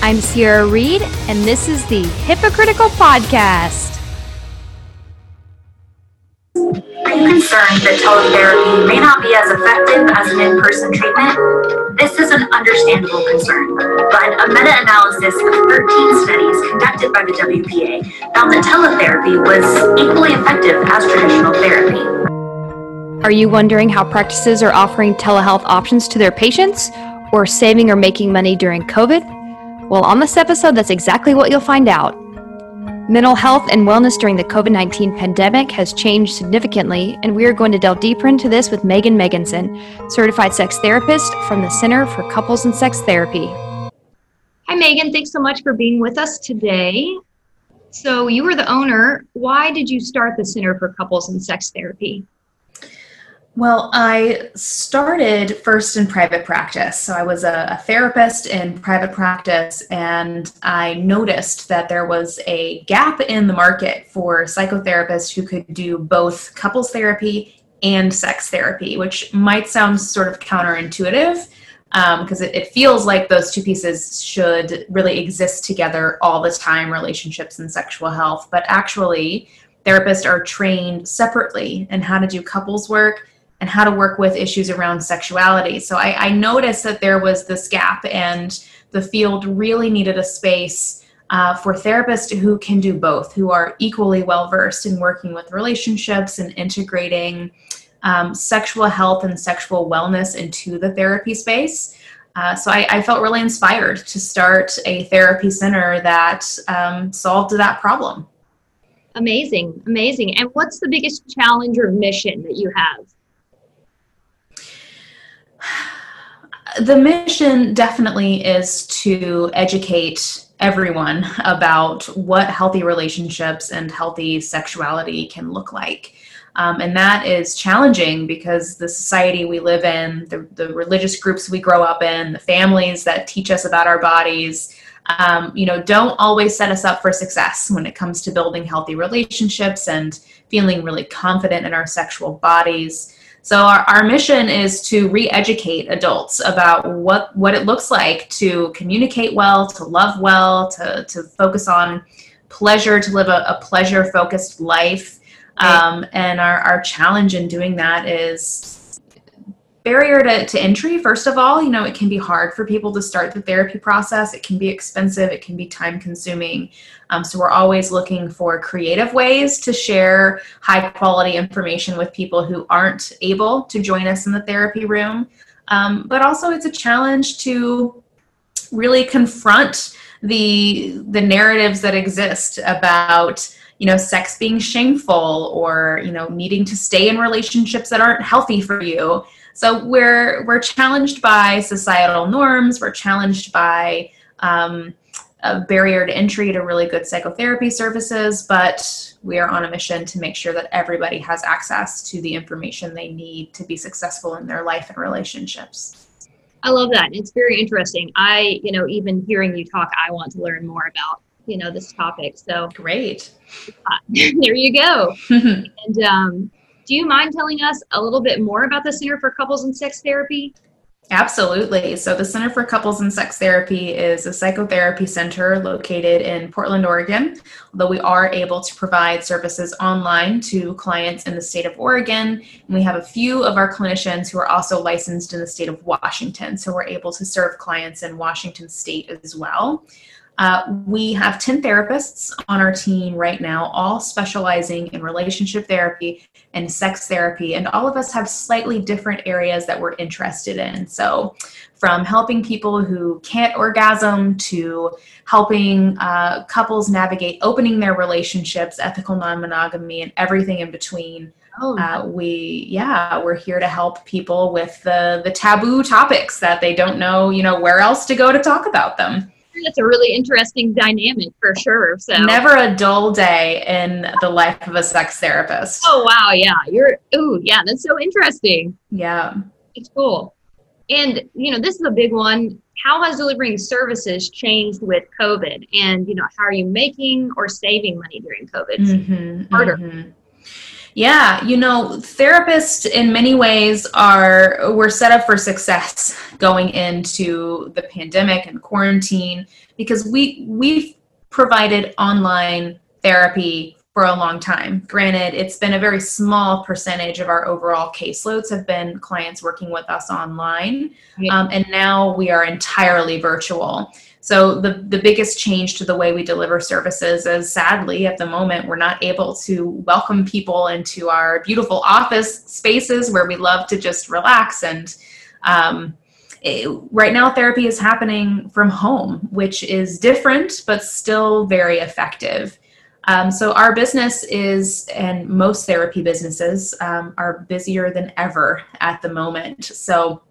I'm Sierra Reed, and this is the HIPAA Critical Podcast. Are you concerned that teletherapy may not be as effective as an in person treatment? This is an understandable concern, but a meta analysis of 13 studies conducted by the WPA found that teletherapy was equally effective as traditional therapy. Are you wondering how practices are offering telehealth options to their patients or saving or making money during COVID? Well, on this episode, that's exactly what you'll find out. Mental health and wellness during the COVID 19 pandemic has changed significantly, and we are going to delve deeper into this with Megan Meganson, certified sex therapist from the Center for Couples and Sex Therapy. Hi, Megan. Thanks so much for being with us today. So, you were the owner. Why did you start the Center for Couples and Sex Therapy? Well, I started first in private practice. So I was a, therapist in private practice, and I noticed that there was a gap in the market for psychotherapists who could do both couples therapy and sex therapy, which might sound sort of counterintuitive because um, it, it feels like those two pieces should really exist together all the time relationships and sexual health. But actually, therapists are trained separately in how to do couples work and how to work with issues around sexuality. So I, I noticed that there was this gap, and the field really needed a space uh, for therapists who can do both, who are equally well versed in working with relationships and integrating um, sexual health and sexual wellness into the therapy space. Uh, so I, I, felt really inspired to start a therapy center that um, solved that problem. Amazing, amazing. And what's the biggest challenge or mission that you have? The mission definitely is to educate everyone about what healthy relationships and healthy sexuality can look like. Um, and that is challenging because the society we live in, the, the religious groups we grow up in, the families that teach us about our bodies, um, you know, don't always set us up for success when it comes to building healthy relationships and feeling really confident in our sexual bodies. So our, our mission is to re-educate adults about what, what it looks like to communicate well, to love well, to, to focus on pleasure, to live a, a pleasure focused life. Um, and our, our challenge in doing that is barrier to, to entry first of all you know it can be hard for people to start the therapy process. It can be expensive. It can be time consuming. Um, so we're always looking for creative ways to share high quality information with people who aren't able to join us in the therapy room. Um, but also it's a challenge to really confront the the narratives that exist about you know sex being shameful or you know needing to stay in relationships that aren't healthy for you so we're we're challenged by societal norms. We're challenged by um, a barrier to entry to really good psychotherapy services, but we are on a mission to make sure that everybody has access to the information they need to be successful in their life and relationships. I love that. It's very interesting. I, you know, even hearing you talk, I want to learn more about, you know, this topic. So great. Uh, there you go. and um, do you mind telling us a little bit more about the Center for Couples and Sex Therapy? Absolutely. So, the Center for Couples and Sex Therapy is a psychotherapy center located in Portland, Oregon. Although we are able to provide services online to clients in the state of Oregon, and we have a few of our clinicians who are also licensed in the state of Washington. So, we're able to serve clients in Washington state as well. Uh, we have 10 therapists on our team right now, all specializing in relationship therapy and sex therapy. And all of us have slightly different areas that we're interested in. So, from helping people who can't orgasm to helping uh, couples navigate opening their relationships, ethical non monogamy, and everything in between. Oh, uh, we yeah we're here to help people with the the taboo topics that they don't know you know where else to go to talk about them that's a really interesting dynamic for sure. So never a dull day in the life of a sex therapist. Oh wow, yeah. You're oh yeah, that's so interesting. Yeah. It's cool. And you know, this is a big one. How has delivering services changed with COVID? And you know, how are you making or saving money during COVID? Mm-hmm, harder. Mm-hmm. Yeah, you know, therapists in many ways are we're set up for success going into the pandemic and quarantine because we we've provided online therapy for a long time. Granted, it's been a very small percentage of our overall caseloads have been clients working with us online, um, and now we are entirely virtual. So the, the biggest change to the way we deliver services is sadly at the moment we're not able to welcome people into our beautiful office spaces where we love to just relax and um, it, right now therapy is happening from home which is different but still very effective. Um, so our business is and most therapy businesses um, are busier than ever at the moment. So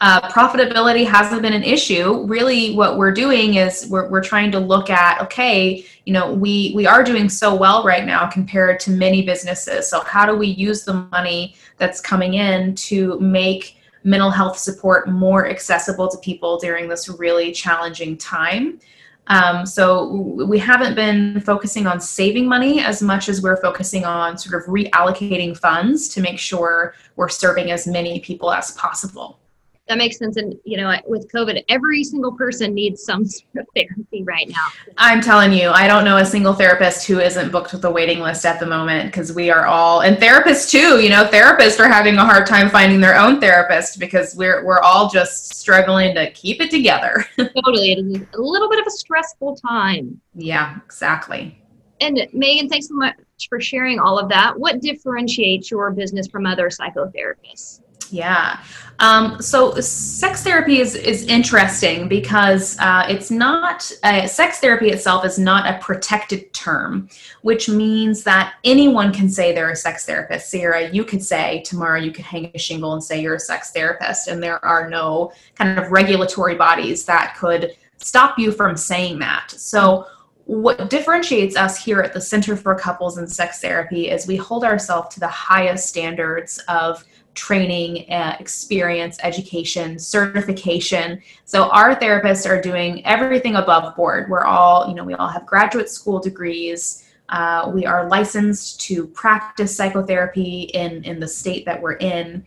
uh, profitability hasn't been an issue. Really, what we're doing is we're, we're trying to look at okay, you know, we we are doing so well right now compared to many businesses. So how do we use the money that's coming in to make mental health support more accessible to people during this really challenging time? Um, so we haven't been focusing on saving money as much as we're focusing on sort of reallocating funds to make sure we're serving as many people as possible that makes sense. And you know, with COVID, every single person needs some sort of therapy right now. I'm telling you, I don't know a single therapist who isn't booked with a waiting list at the moment because we are all, and therapists too. You know, therapists are having a hard time finding their own therapist because we're we're all just struggling to keep it together. totally, it is a little bit of a stressful time. Yeah, exactly. And Megan, thanks so much for sharing all of that. What differentiates your business from other psychotherapists? Yeah. Um, so sex therapy is, is interesting because uh, it's not, uh, sex therapy itself is not a protected term, which means that anyone can say they're a sex therapist. Sarah, you could say tomorrow you could hang a shingle and say you're a sex therapist, and there are no kind of regulatory bodies that could stop you from saying that. So what differentiates us here at the Center for Couples and Sex Therapy is we hold ourselves to the highest standards of training, uh, experience, education, certification. So our therapists are doing everything above board. We're all, you know, we all have graduate school degrees. Uh, we are licensed to practice psychotherapy in, in the state that we're in.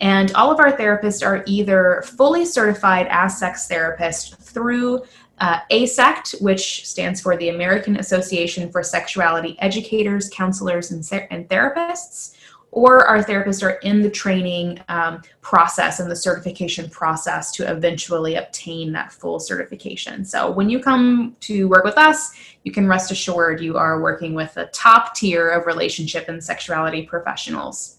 And all of our therapists are either fully certified as sex therapists through uh, AASECT, which stands for the American Association for Sexuality Educators, Counselors, and, and Therapists, or our therapists are in the training um, process and the certification process to eventually obtain that full certification. So when you come to work with us, you can rest assured you are working with a top tier of relationship and sexuality professionals.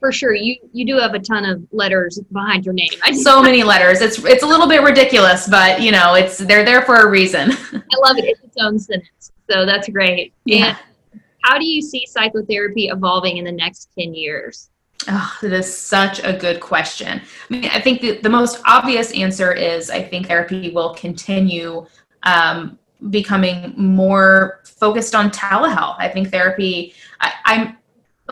For sure, you you do have a ton of letters behind your name. so many letters. It's it's a little bit ridiculous, but you know, it's they're there for a reason. I love it. It's its own sentence, so that's great. Yeah. And how do you see psychotherapy evolving in the next 10 years? Oh, that is such a good question. I mean, I think the, the most obvious answer is I think therapy will continue um, becoming more focused on telehealth. I think therapy, I, I'm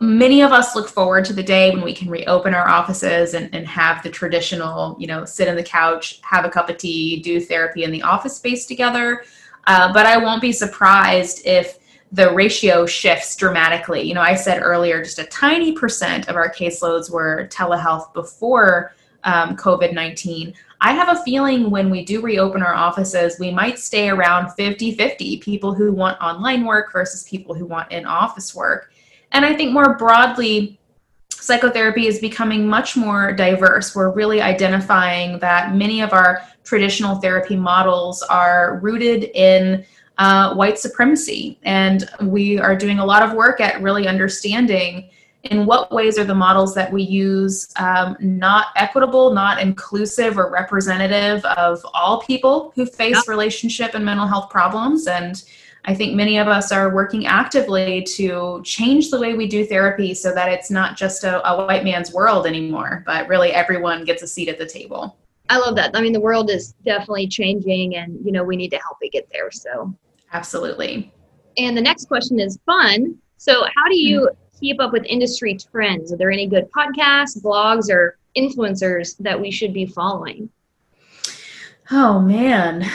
many of us look forward to the day when we can reopen our offices and, and have the traditional, you know, sit on the couch, have a cup of tea, do therapy in the office space together. Uh, but I won't be surprised if the ratio shifts dramatically. You know, I said earlier, just a tiny percent of our caseloads were telehealth before um, COVID 19. I have a feeling when we do reopen our offices, we might stay around 50 50 people who want online work versus people who want in office work. And I think more broadly, psychotherapy is becoming much more diverse. We're really identifying that many of our traditional therapy models are rooted in uh, white supremacy. And we are doing a lot of work at really understanding in what ways are the models that we use um, not equitable, not inclusive, or representative of all people who face yep. relationship and mental health problems. And I think many of us are working actively to change the way we do therapy so that it's not just a, a white man's world anymore, but really everyone gets a seat at the table. I love that. I mean, the world is definitely changing, and you know, we need to help it get there. So Absolutely. And the next question is fun. So, how do you keep up with industry trends? Are there any good podcasts, blogs, or influencers that we should be following? Oh, man.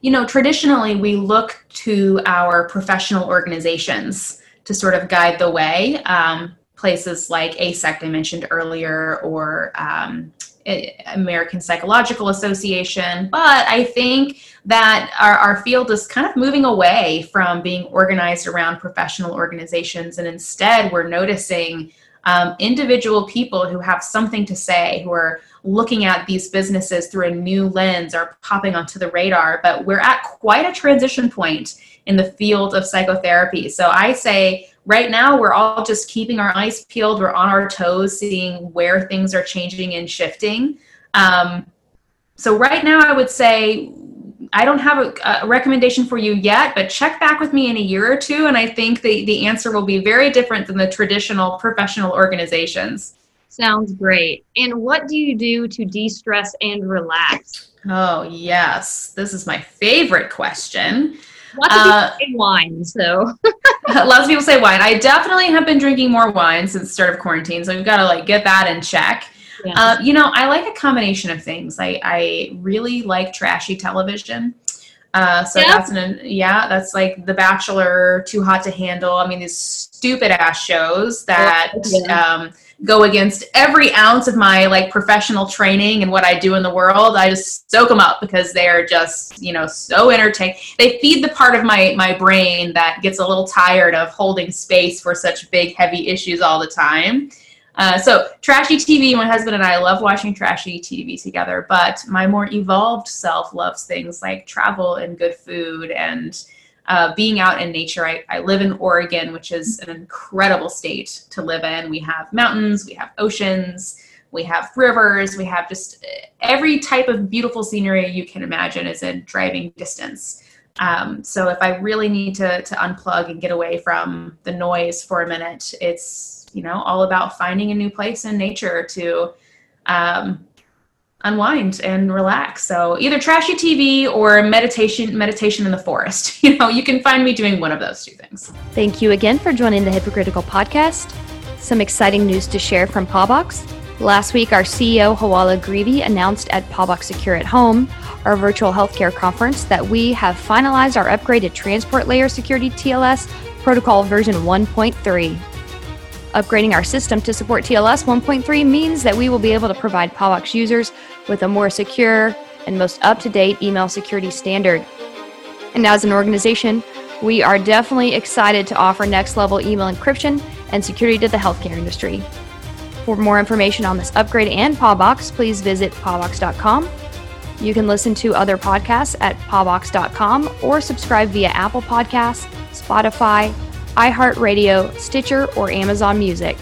you know, traditionally we look to our professional organizations to sort of guide the way. Um, places like AASECT I mentioned earlier, or um, American Psychological Association. But I think that our, our field is kind of moving away from being organized around professional organizations, and instead we're noticing um, individual people who have something to say, who are looking at these businesses through a new lens are popping onto the radar. But we're at quite a transition point in the field of psychotherapy. So I say right now we're all just keeping our eyes peeled, we're on our toes, seeing where things are changing and shifting. Um, so right now I would say I don't have a, a, recommendation for you yet, but check back with me in a year or two, and I think the, the answer will be very different than the traditional professional organizations. Sounds great. And what do you do to de stress and relax? Oh, yes. This is my favorite question. Lots of people uh, say wine, so lots of people say wine. I definitely have been drinking more wine since the start of quarantine, so we've got to like get that in check. Yeah. Uh, you know, I like a combination of things. I, I really like trashy television. Uh, so yeah. that's an yeah, that's like The Bachelor, Too Hot to Handle. I mean, these stupid ass shows that yeah. um, go against every ounce of my like professional training and what I do in the world. I just soak them up because they're just you know so entertaining. They feed the part of my my brain that gets a little tired of holding space for such big heavy issues all the time. Uh, so trashy TV, my husband and I love watching trashy TV together, but my more evolved self loves things like travel and good food and uh, being out in nature. I, I live in Oregon, which is an incredible state to live in. We have mountains, we have oceans, we have rivers, we have just every type of beautiful scenery you can imagine is in driving distance. Um, so if I really need to, to unplug and get away from the noise for a minute, it's you know all about finding a new place in nature to um, unwind and relax. So either trashy tv or meditation meditation in the forest. You know you can find me doing one of those two things. Thank you again for joining the HIPAA Critical podcast. Some exciting news to share from Paubox. Last week our ceo Hoala Greevy announced at Paubox secure at home our virtual healthcare conference that we have finalized our upgraded transport layer security tls protocol version 1.3 Upgrading our system to support TLS 1.3 means that we will be able to provide Paubox users with a more secure and most up to date email security standard. And as an organization, we are definitely excited to offer next level email encryption and security to the healthcare industry. For more information on this upgrade and Paubox, please visit paubox.com. You can listen to other podcasts at paubox.com or subscribe via Apple Podcasts, Spotify, iHeartRadio, Stitcher, or Amazon Music.